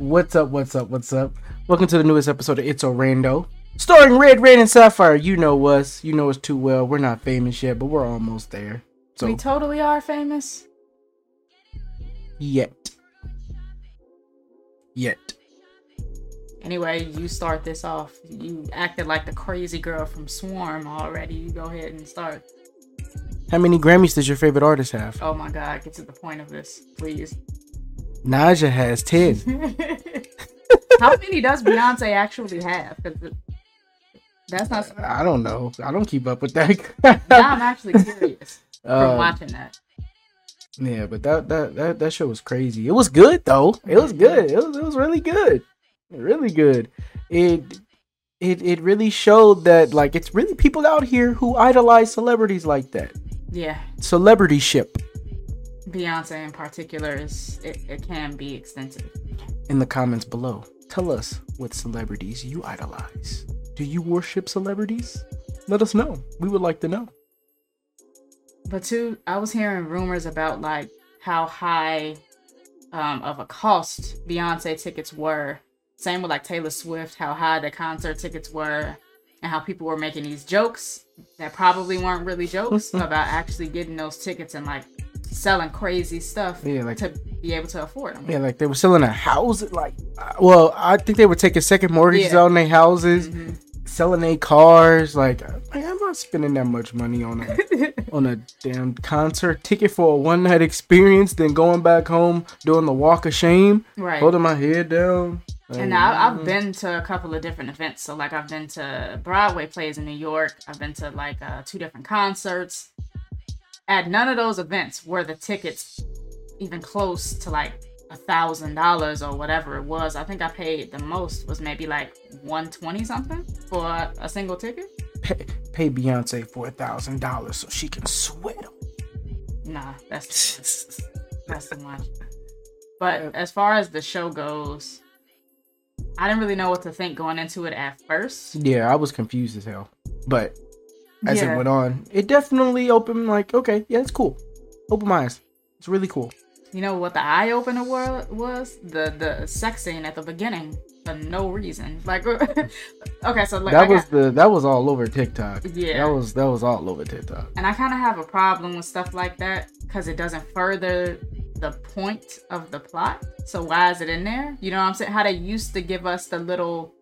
what's up? What's up? What's up? Welcome to the newest episode of It's So Rando, starring Red, Reign, and Sapphire. You know us. You know us too well. We're not famous yet, but we're almost there. So we totally are famous. yet, yet. Anyway, you start this off. You acted like the crazy girl from Swarm already. You go ahead and start. How many Grammys does your favorite artist have? Oh my god, get to the point of this, please. Ni'Jah has ten. How many does Beyonce actually have? That's not. I don't know. I don't keep up with that. Now I'm actually curious from Um, watching that. Yeah, but that, that that that show was crazy. It was good though. It was good. It was it was really good. Really good. It it it really showed that like it's really people out here who idolize celebrities like that. Yeah, Celebrity ship. Beyonce in particular is it, it can be extensive. In the comments below, tell us what celebrities you idolize. Do you worship celebrities? Let us know. We would like to know. But too, I was hearing rumors about like how high um, of a cost Beyonce tickets were. Same with like Taylor Swift, how high the concert tickets were, and how people were making these jokes that probably weren't really jokes about actually getting those tickets and like selling crazy stuff Yeah, like- to be able to afford them. Yeah, like they were selling a house. Like, uh, well, I think they were taking second mortgages Yeah. on their houses. Mhm. selling their cars. Like, like, I'm not spending that much money on a on a damn concert ticket for a one night experience. Then going back home doing the walk of shame, Right. holding my head down. And I, I've been to a couple of different events. So like I've been to Broadway plays in New York. I've been to like uh, two different concerts. At none of those events were the tickets even close to like a thousand dollars or whatever it was. I think I paid the most was maybe like one twenty something for a, single ticket. pay, pay Beyonce for a thousand dollars so she can sweat 'em. Nah, that's That's too much. But as far as the show goes, I didn't really know what to think going into it at first. yeah, I was confused as hell, but as Yeah. it went on, it definitely opened. Like, okay, yeah, it's cool. Open my eyes. It's really cool. You know what the eye opener wa- was? The the sex scene at the beginning for no reason. Like, okay, so like I that was got- the that was all over TikTok. Yeah. that was that was all over TikTok. and I kind of have a problem with stuff like that because it doesn't further the point of the plot. So why is it in there? You know what I'm saying? How they used to give us the little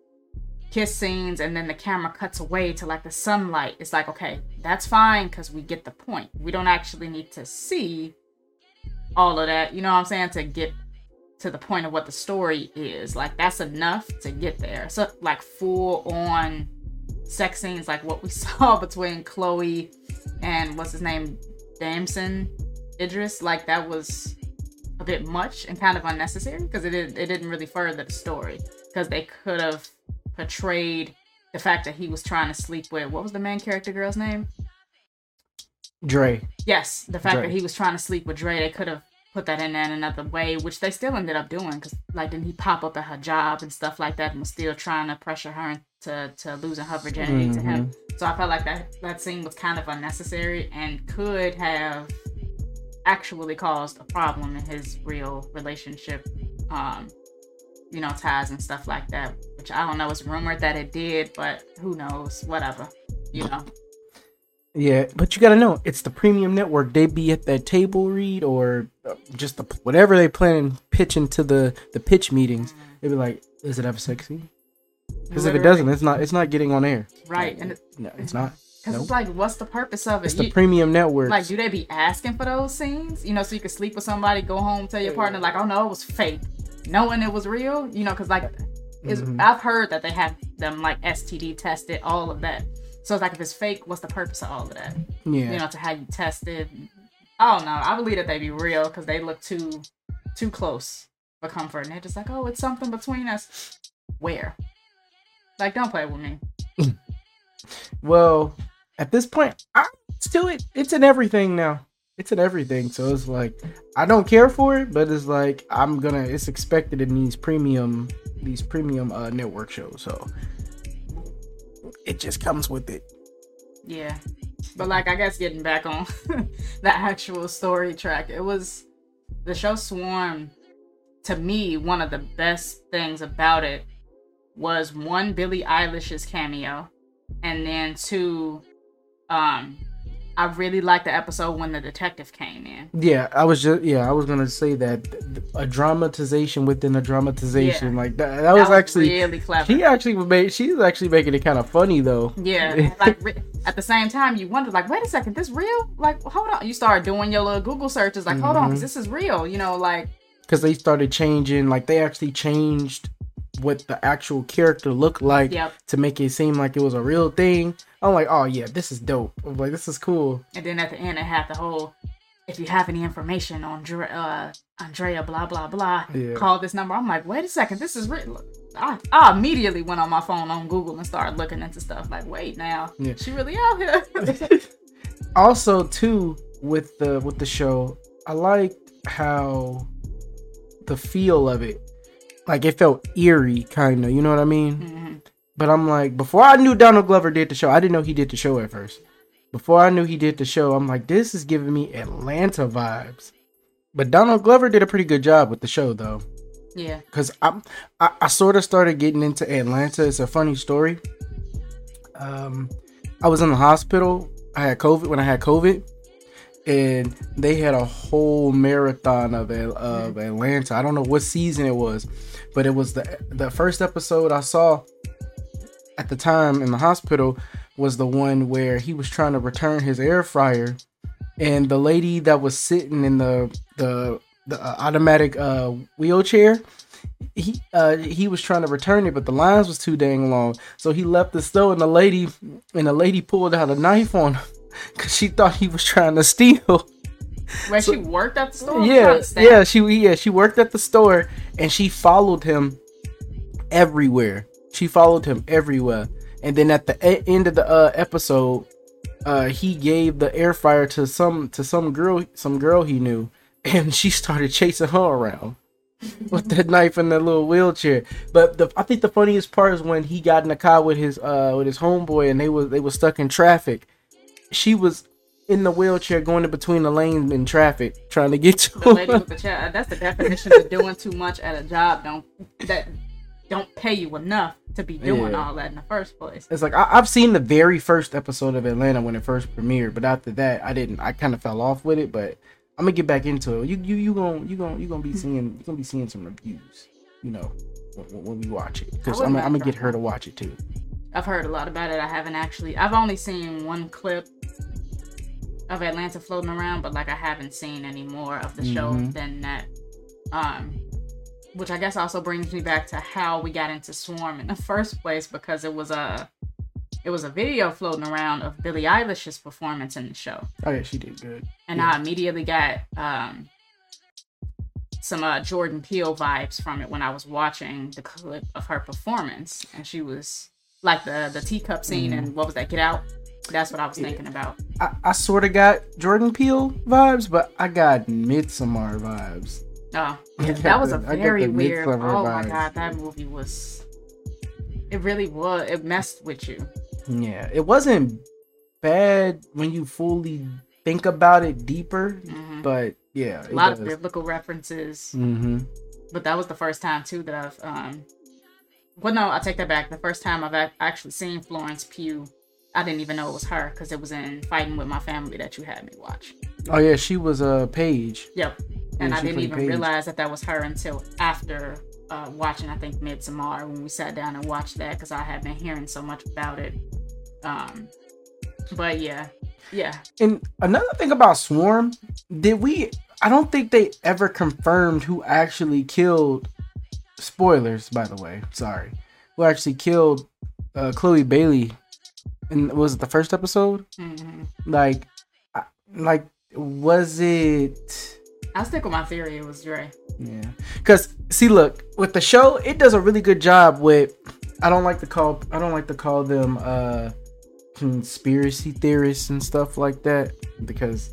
kiss scenes and then the camera cuts away to like the sunlight. It's like, okay, that's fine because we get the point. We don't actually need to see all of that. You know what I'm saying? To get to the point of what the story is. Like that's enough to get there. So like full on sex scenes like what we saw between Chloe and what's his name, Damson Idris, like that was a bit much and kind of unnecessary because it it didn't really further the story because they could have portrayed the fact that he was trying to sleep with what was the main character girl's name? Dre. Yes, the fact Dre. that he was trying to sleep with Dre, they could have put that in there in another way, which they still ended up doing because like didn't he pop up at her job and stuff like that and was still trying to pressure her into to losing her virginity to him. So I felt like that that scene was kind of unnecessary and could have actually caused a problem in his real relationship, um, you know, ties and stuff like that. Which I don't know. It's rumored that it did, but who knows? Whatever, you know. Yeah, but you gotta know it's the premium network. They be at that table read or uh, just the whatever they plan pitching to the the pitch meetings. They be like, "Does it have a sex scene?" Because if it doesn't, it's not it's not getting on air. Right, and it- No, it's not. Because Nope. it's like, what's the purpose of it? It's the You- premium network. like, do they be asking for those scenes? You know, so you can sleep with somebody, go home, tell your partner, like, oh no, it was fake, knowing it was real. You know, because like, it's, Mhm. I've heard that they have them like STD tested, all of that. So it's like, if it's fake, what's the purpose of all of that? yeah, You know, to have you tested. I don't know. I believe that they be real because they look too, too close for comfort, and they're just like, oh, it's something between us. Where? Like, don't play with me. Well, at this point, I still it. It's in everything now. It's in everything. So it's like I don't care for it, but it's like I'm gonna. It's expected in these premium these premium uh, network shows. So it just comes with it. Yeah. But like I guess getting back on the actual story track, it was the show Swarm to me, one of the best things about it was one Billie Eilish's cameo, and then two, um, I really liked the episode when the detective came in. Yeah, I was just yeah, I was gonna say that a dramatization within a dramatization Yeah. like that. That, was, actually really clever. she actually made. She's actually making it kind of funny though. Yeah, like at the same time, you wonder, like, wait a second, this real? Like, hold on. You start doing your little Google searches, like, hold on, 'cause Mhm. this is real. You know, like, because they started changing like they actually changed what the actual character looked like yep. to make it seem like it was a real thing i'm like oh yeah this is dope i'm like this is cool And then at the end, it had the whole, if you have any information on uh, Andrea, blah blah blah, Yeah. call this number. I'm like, wait a second, this is real. I, I immediately went on my phone on Google and started looking into stuff. Like, wait now, Yeah. she really out here? also too with the with the show i liked how the feel of it like it felt eerie kind of you know what i mean Mhm. But I'm like, before I knew Donald Glover did the show, I didn't know he did the show at first. Before I knew he did the show, I'm like, this is giving me Atlanta vibes. But Donald Glover did a pretty good job with the show, though, Yeah. because I'm I, I sort of started getting into Atlanta. It's a funny story. Um, I was in the hospital. I had COVID when I had COVID, and they had a whole marathon of of Atlanta. I don't know what season it was, but it was the the first episode I saw at the time in the hospital was the one where he was trying to return his air fryer, and the lady that was sitting in the the the uh, automatic uh, wheelchair. He uh he was trying to return it, but the lines was too dang long. So he left the store, and the lady and the lady pulled out a knife on him because she thought he was trying to steal. Where So- she worked at the store. yeah, yeah, she yeah she worked at the store and she followed him everywhere. She followed him everywhere, and then at the e- end of the uh, episode, uh, he gave the air fryer to some to some girl some girl he knew, and she started chasing her around with that knife in the little wheelchair. But the I think the funniest part is when he got in the car with his uh with his homeboy and they was they was stuck in traffic. She was in the wheelchair going in between the lanes in traffic trying to get to The lady with the child. Uh, that's the definition of doing too much at a job. Don't that don't pay you enough to be doing Yeah. all that in the first place. It's like I, I've seen the very first episode of Atlanta when it first premiered, but after that, I didn't. I kind of fell off with it, but I'm gonna get back into it. You you you gonna you gonna you gonna be hmm. seeing you gonna be seeing some reviews, you know, when, when we watch it because I'm gonna get her to watch it too. I've heard a lot about it. I haven't actually. I've only seen one clip of Atlanta floating around, but like I haven't seen any more of the show Mhm. than that. Um, which I guess also brings me back to how we got into Swarm in the first place because it was a it was a video floating around of Billie Eilish's performance in the show, Oh yeah, she did good. and Yeah. I immediately got um some uh, Jordan Peele vibes from it when I was watching the clip of her performance, and she was like the the teacup scene and what was that? Get out. That's what I was Yeah. thinking about. I, I sort of got Jordan Peele vibes, but I got Midsommar vibes. Oh, yeah, that was a very weird. Oh Midsommar my god, that movie was. It really was. It messed with you. Yeah, it wasn't bad when you fully think about it deeper, hmm but yeah, A lot of biblical references, Mm-hmm. but that was the first time too that I've. um Well, no, I take that back. The first time I've actually seen Florence Pugh, I didn't even know it was her because it was in Fighting with My Family that you had me watch. Oh yeah, she was a uh, Paige. Yep. And Yeah, I didn't even Paige. realize that that was her until after uh, watching, I think, Midsommar when we sat down and watched that because I had been hearing so much about it. Um, but yeah, yeah. And another thing about Swarm, did we? I don't think they ever confirmed who actually killed. Spoilers, by the way. Sorry, who actually killed uh, Chloe Bailey? And was it the first episode? hmm Like, I- like was it? I'll stick with my theory. It was Dre. Yeah. Cause see, look, with the show, it does a really good job with I don't like to call I don't like to call them uh conspiracy theorists and stuff like that because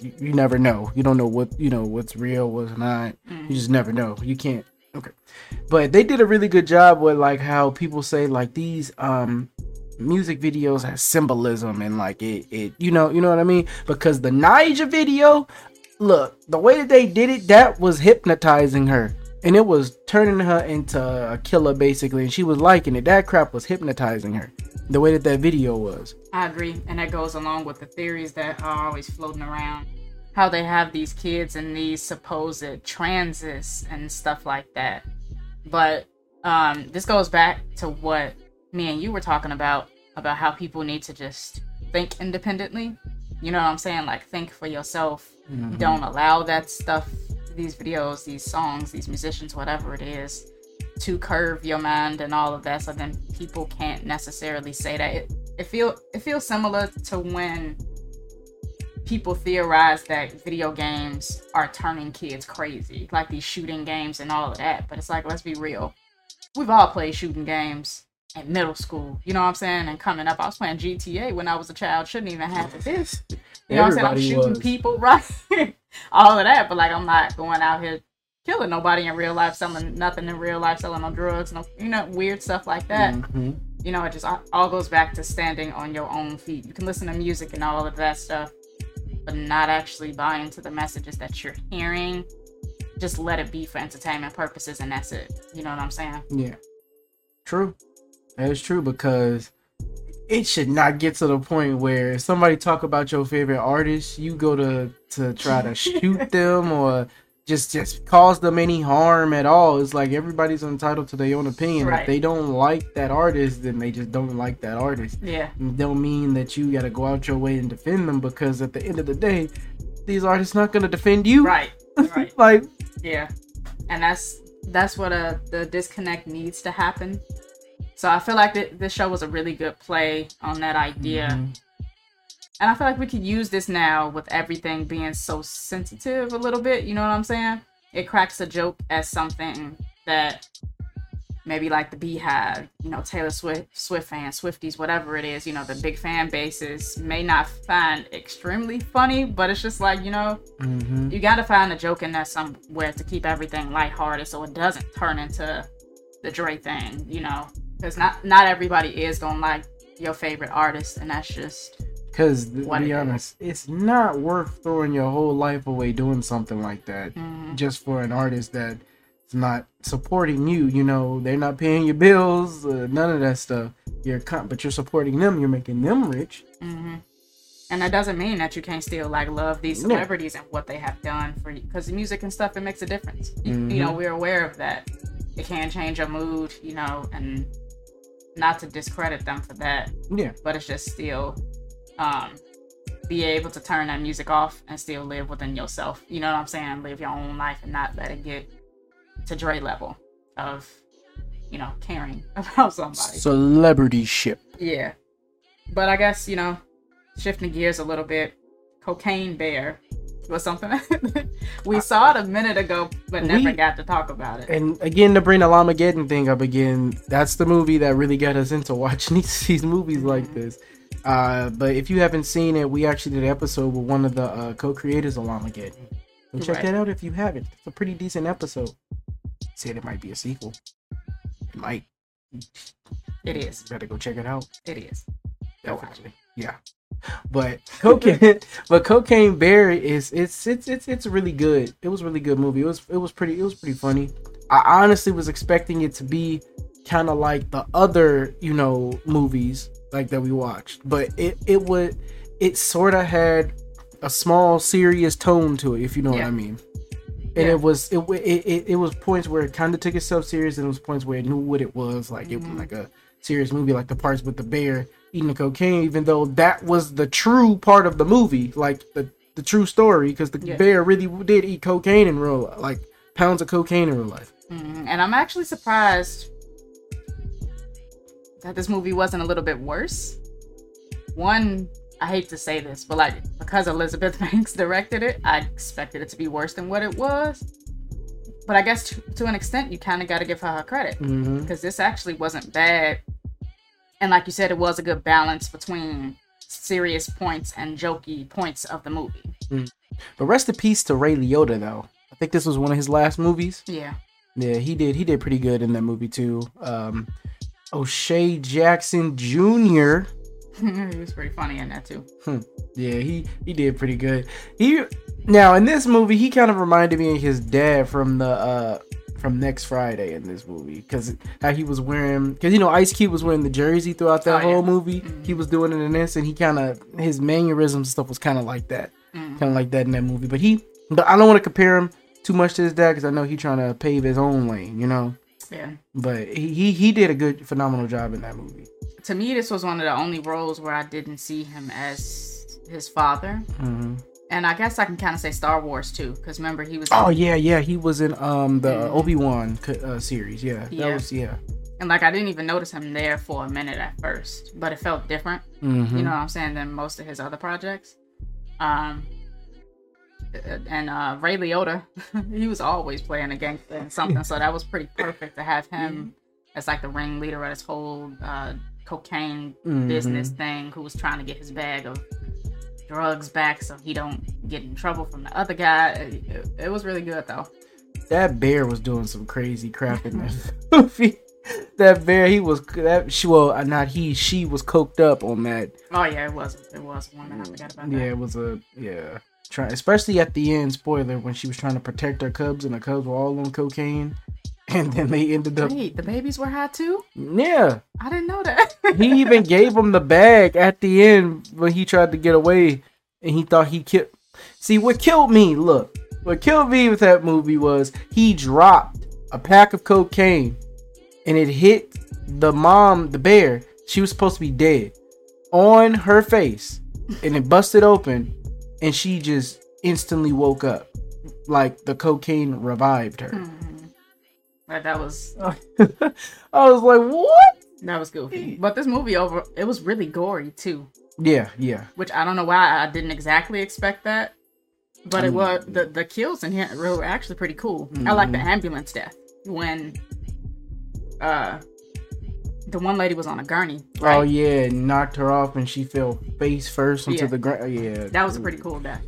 you, you never know. You don't know what you know what's real, what's not. Mhm. You just never know. You can't okay. But they did a really good job with like how people say like these um music videos have symbolism and like it it you know you know what I mean because the Ni'Jah video look the way that they did it that was hypnotizing her and it was turning her into a killer basically, and she was liking it. That crap was hypnotizing her. The way that that video was. I agree, and that goes along with the theories that are always floating around. How they have these kids in these supposed transits and stuff like that. But um, this goes back to what me and you were talking about about how people need to just think independently. You know what I'm saying? Like think for yourself. Mm-hmm. Don't allow that stuff, these videos, these songs, these musicians, whatever it is, to curve your mind and all of that. So then people can't necessarily say that. It, it feel it feels similar to when people theorize that video games are turning kids crazy, like these shooting games and all of that. But it's like, let's be real. We've all played shooting games in middle school. You know what I'm saying? And coming up, I was playing GTA when I was a child. Shouldn't even have this. You know what I'm saying? I'm shooting was. people, right? all of that. But like, I'm not going out here killing nobody in real life, selling nothing in real life, selling no drugs, no, you know, weird stuff like that Mhm. you know, it just all goes back to standing on your own feet. You can listen to music and all of that stuff, but not actually buy into the messages that you're hearing. Just let it be for entertainment purposes, and that's it. You know what I'm saying? Yeah. True. That is true because it should not get to the point where if somebody talk about your favorite artist, you go to to try to shoot them or just just cause them any harm at all. It's like everybody's entitled to their own opinion. Right. If they don't like that artist, then they just don't like that artist. Yeah, It don't mean that you got to go out your way and defend them because at the end of the day, these artists not gonna defend you. right, right. like Yeah, and that's that's what uh the disconnect needs to happen. So I feel like th- this show was a really good play on that idea. mhm. And I feel like we could use this now with everything being so sensitive a little bit. You know what I'm saying? It cracks a joke as something that maybe like the BeyHive, you know, Taylor Swift, Swift fans, Swifties, whatever it is, you know, the big fan bases may not find extremely funny, but it's just like, you know, Mhm. you got to find a joke in there somewhere to keep everything lighthearted so it doesn't turn into the Dre thing, you know, because not not everybody is gonna like your favorite artist, and that's just Because to be honest, it's not worth throwing your whole life away doing something like that mm, just for an artist that's not supporting you. You know, they're not paying your bills, uh, none of that stuff. You're con- but you're supporting them. You're making them rich. hmm And that doesn't mean that you can't still like love these celebrities and what they have done for you, because the music and stuff it makes a difference. You, you know, we're aware of that. It can change your mood, you know, and not to discredit them for that, Yeah, but it's just still um, be able to turn that music off and still live within yourself. You know what I'm saying? Live your own life and not let it get to Dre level of, you know, caring about somebody. celebrity ship. Yeah. But I guess, you know, shifting gears a little bit, Cocaine Bear was something we saw it a minute ago, but never We- got to talk about it. And again, to bring the Llamageddon thing up again, that's the movie that really got us into watching these, these movies like this. Uh, but if you haven't seen it, we actually did an episode with one of the uh, co-creators of Llamageddon. So check Right. that out if you haven't. It's a pretty decent episode. Said it might be a sequel. It might. It is. Better go check it out. It is. Definitely. Yeah. But cocaine, but cocaine bear is it's it's it's it's really good. It was a really good movie. It was it was pretty it was pretty funny. I honestly was expecting it to be kind of like the other you know movies like that we watched, but it it would it sort of had a small serious tone to it if you know what I mean. And Yeah. it was it, it it it was points where it kind of took itself serious, and it was points where it knew what it was. Like it was Mhm. like a serious movie, like the parts with the bear eating the cocaine, even though that was the true part of the movie, like the the true story, because the Yeah. bear really did eat cocaine in real, life, like pounds of cocaine in real life. Mhm. And I'm actually surprised that this movie wasn't a little bit worse. One, I hate to say this, but like because Elizabeth Banks directed it, I expected it to be worse than what it was. But I guess to, to an extent, you kind of got to give her her credit Mm-hmm. because this actually wasn't bad. And like you said, it was a good balance between serious points and jokey points of the movie. But rest in peace to Ray Liotta, though. I think this was one of his last movies. Yeah. Yeah, he did. He did pretty good in that movie too. Um, O'Shea Jackson Jr. he was pretty funny in that too. Yeah, he he did pretty good. He now in this movie he kind of reminded me of his dad from the uh from next Friday in this movie because how he was wearing because you know Ice Cube was wearing the jersey throughout that Oh, whole yeah. movie. Mhm. He was doing it in this, and he kind of his mannerisms and stuff was kind of like that, Mm. kind of like that in that movie. But he, but I don't want to compare him too much to his dad because I know he's trying to pave his own lane, you know. Yeah. But he, he did a good phenomenal job in that movie. To me, this was one of the only roles where I didn't see him as his father. hmm And I guess I can kind of say Star Wars too, because remember he was. Oh yeah, yeah, he was in um the Mhm. Obi Wan uh, series. Yeah, that Yeah. was yeah. And like I didn't even notice him there for a minute at first, but it felt different. Mm-hmm. You know what I'm saying than most of his other projects. Um. And uh Ray Liotta, he was always playing a gangster and something, so that was pretty perfect to have him as like the ringleader of this whole uh, cocaine Mm-hmm. business thing. Who was trying to get his bag of drugs back so he don't get in trouble from the other guy. It, it was really good though. That bear was doing some crazy crap in this movie. That bear, he was that. She, well, uh, not he. She was coked up on that. Oh yeah, it was. It was one. That I forgot about that. Yeah, it was a yeah. Try, especially at the end. Spoiler: when she was trying to protect her cubs, and the cubs were all on cocaine, and then they ended up. Wait, the babies were high too? Yeah, I didn't know that. he even gave him the bag at the end when he tried to get away, and he thought he killed. See, what killed me? Look, what killed me with that movie was he dropped a pack of cocaine, and it hit the mom, the bear. She was supposed to be dead, on her face, and it busted open, and she just instantly woke up, like the cocaine revived her. Mhm. But that was I was like, what? that was goofy. But this movie over, it was really gory too, Yeah, yeah. which I don't know why I didn't exactly expect that. But it Mm. was the the kills in here were actually pretty cool. I like the Mhm. ambulance death when uh the one lady was on a gurney. Right? Oh yeah, knocked her off and she fell face first into Yeah. the ground. Yeah, That was a pretty cool death.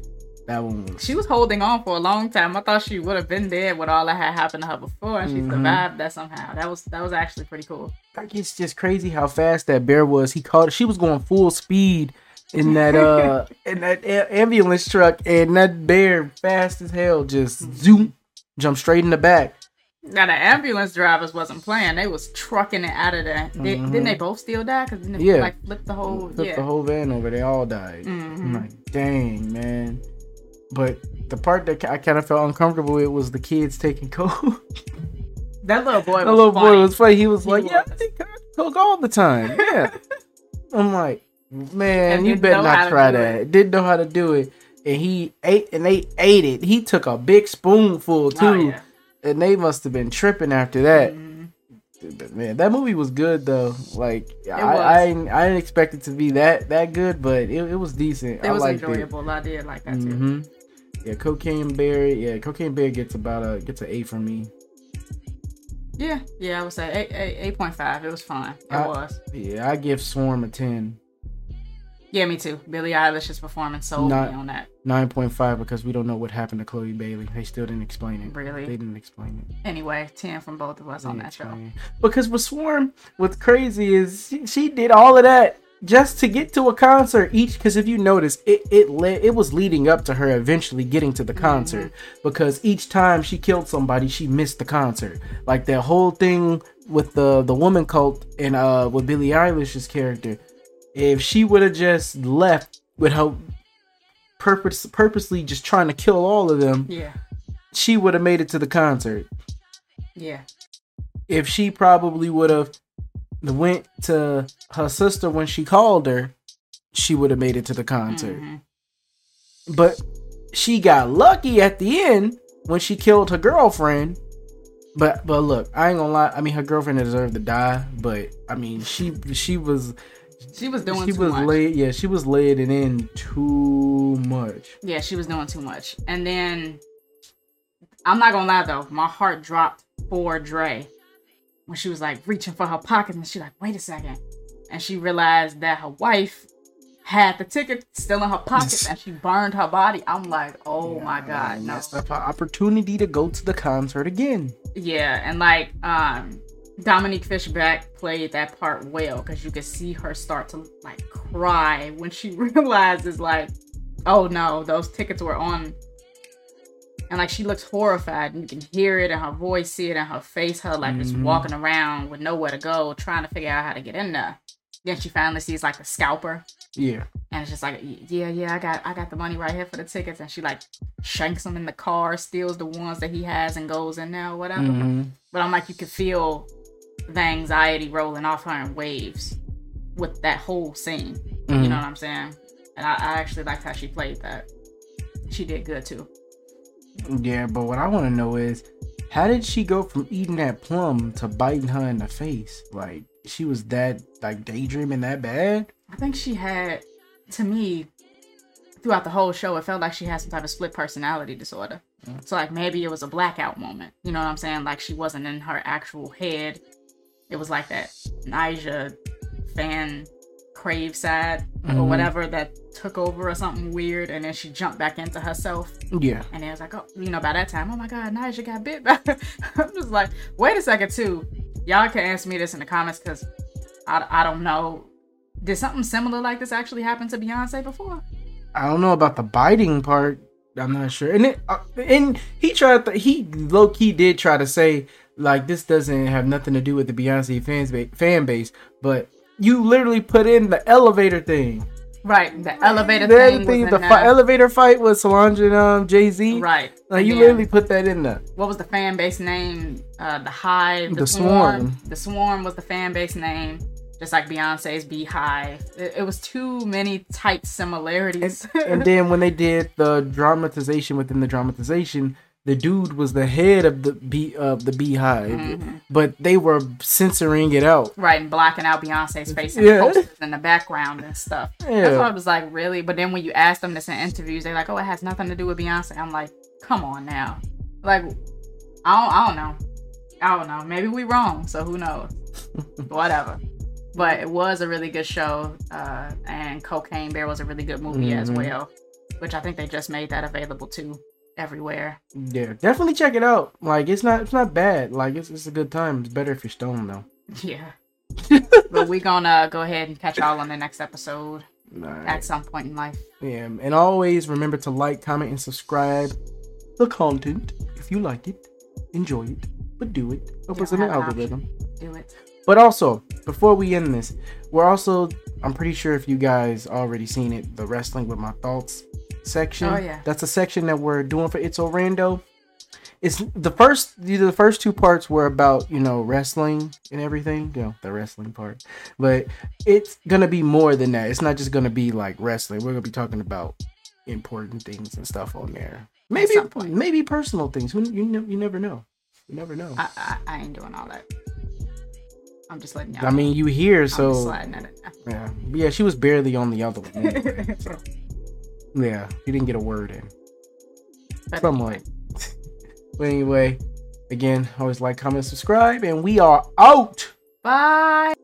That one was. She was holding on for a long time. I thought she would have been dead with all that had happened to her before, and she Mhm. survived that somehow. That was that was actually pretty cool. Like it's just crazy how fast that bear was. He caught. She was going full speed in that uh in that a- ambulance truck, and that bear fast as hell just zoom jumped straight in the back. Now the ambulance drivers wasn't playing; they was trucking it out of there. They, Mhm. Didn't they both still die? Cause didn't it Yeah. like flip the whole Flipped yeah. the whole van over. They all died. I'm Mhm. like, dang man. But the part that I kind of felt uncomfortable with was the kids taking coke. That little boy. Was The little funny. boy was funny. He was He like, "Yeah, I was. think I coke all the time." Yeah. I'm like, man, And you better not try that. Didn't know how to do it, and he ate, and they ate it. He took a big spoonful too, Oh, yeah. And they must have been tripping after that. Mhm. Man, that movie was good though. Like, I. I, didn't- I didn't expect it to be that that good, but it, it was decent. It I was enjoyable. I did like that it. too. hmm Yeah, Cocaine Bear. Yeah, Cocaine Bear gets about a gets an eight from me. Yeah, yeah. I would say eight point five. It was fine. It I- was. Yeah, I give Swarm a ten. Yeah, me too. Billie Eilish's performance sold Not- me on that. Nine point five because we don't know what happened to Chloe Bailey. They still didn't explain it. Really. They didn't explain it. Anyway, ten from both of us on that show. it. Because with Swarm, what's crazy is she, she did all of that just to get to a concert each. Because if you notice, it it led, it was leading up to her eventually getting to the concert. Because each time she killed somebody, she missed the concert. Like that whole thing with the the woman cult and uh with Billie Eilish's character. If she would have just left with her purpose purposely just trying to kill all of them, Yeah, she would have made it to the concert yeah. if she probably would have went to her sister when she called her, she would have made it to the concert. Mhm. But she got lucky at the end when she killed her girlfriend. But but look, I ain't gonna lie. I mean, her girlfriend deserved to die. But I mean, she she was She was doing she too was much. laid. Yeah, she was laying it in too much. Yeah, she was doing too much. And then I'm not gonna lie though, my heart dropped for Dre when she was like reaching for her pocket and she like, wait a second. And she realized that her wife had the ticket still in her pocket and she burned her body. I'm like, oh my god, no. That's the opportunity to go to the concert again. Yeah, and like um Dominique Fishback played that part well because you could see her start to like cry when she realizes like, oh no, those tickets were on and like she looks horrified, and you can hear it in her voice, see it in her face. Her like just Mhm. walking around with nowhere to go, trying to figure out how to get in there. Then she finally sees like a scalper, Yeah. and it's just like, yeah, yeah, I got, I got the money right here for the tickets. And she like shanks them in the car, steals the ones that he has, and goes in there, or whatever. hmm But I'm like, you could feel the anxiety rolling off her in waves with that whole scene. Mm-hmm. You know what I'm saying? And I, I actually liked how she played that. She did good too. Yeah, but what I want to know is, how did she go from eating that plum to biting her in the face? Like she was that like daydreaming that bad? I think she had, to me, throughout the whole show, it felt like she had some type of split personality disorder. Mm. So like maybe it was a blackout moment. You know what I'm saying? Like she wasn't in her actual head. It was like that Ni'Jah fan crave side or Mhm. whatever that took over or something weird, and then she jumped back into herself. Yeah. And it was like, oh, you know, by that time, oh my God, Ni'Jah got bit. by- I'm just like, wait a second, too. Y'all can answer me this in the comments because I, I don't know. Did something similar like this actually happen to Beyonce before? I don't know about the biting part. I'm not sure. And it, uh, and he tried. To, he low key did try to say like this doesn't have nothing to do with the Beyonce fans ba- fan base, but you literally put in the elevator thing. Right, the elevator The thing. thing, the fi- elevator fight with Solange and um, Jay Z. Right. Like you And literally put that in there. What was the fan base name? Uh, the Hive. The Swarm. The Swarm was the fan base name. Just like Beyonce's BeyHive. It, it was too many tight similarities. and then when they did the dramatization within the dramatization, the dude was the head of the bee of the beehive, Mhm. but they were censoring it out. Right, and blocking out Beyonce's face and Yeah. posters in the background and stuff. That's why I was like, really? But then when you ask them this in interviews, they're like, oh, it has nothing to do with Beyonce. I'm like, come on now. Like, I don't, I don't know. I don't know. Maybe we wrong, so who knows? Whatever. But it was a really good show, uh, and Cocaine Bear was a really good movie as Mhm. well, which I think they just made that available too everywhere. yeah, definitely check it out. Like it's not it's not bad. Like it's it's a good time. It's better if you're stoned though. Yeah. but we're gonna uh, go ahead and catch y'all on the next episode Alright. at some point in life. Yeah, and always remember to like, comment, and subscribe the content if you like it, enjoy it, but do it. Help us in the have an option. algorithm. Do it. But also, before we end this, we're also I'm pretty sure if you guys already seen it, the wrestling with my thoughts section. Oh, yeah. That's a section that we're doing for It's So Rando. It's the first the first two parts were about, you know, wrestling and everything, you know, the wrestling part. But it's gonna be more than that. It's not just gonna be like wrestling. We're gonna be talking about important things and stuff on there. Maybe maybe personal things. Who you you never know. You never know. I, I, I ain't doing all that. I'm just letting y'all. I mean, you here, so sliding at it. yeah, yeah. She was barely on the other one. anyway, so, yeah, she didn't get a word in. But Somewhat. anyway. But anyway, again, always like, comment, subscribe, and we are out. Bye.